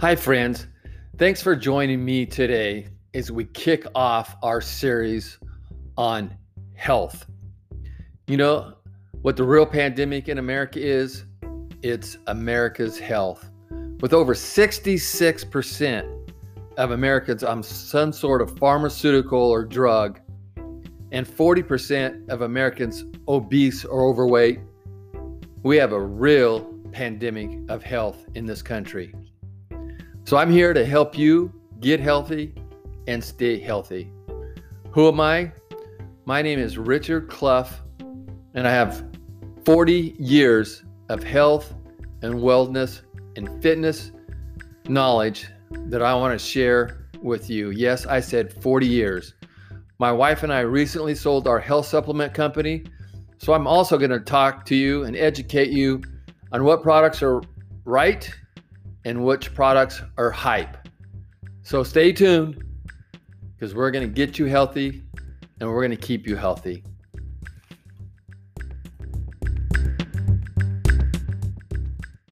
Hi, friends. Thanks for joining me today as we kick off our series on health. You know what the real pandemic in America is? It's America's health. With over 66% of Americans on some sort of pharmaceutical or drug, and 40% of Americans obese or overweight, we have a real pandemic of health in this country. So I'm here to help you get healthy and stay healthy. Who am I? My name is Richard Clough, and I have 40 years of health and wellness and fitness knowledge that I want to share with you. Yes, I said 40 years. My wife and I recently sold our health supplement company, so I'm also going to talk to you and educate you on what products are right and which products are hype. So stay tuned because we're going to get you healthy and we're going to keep you healthy.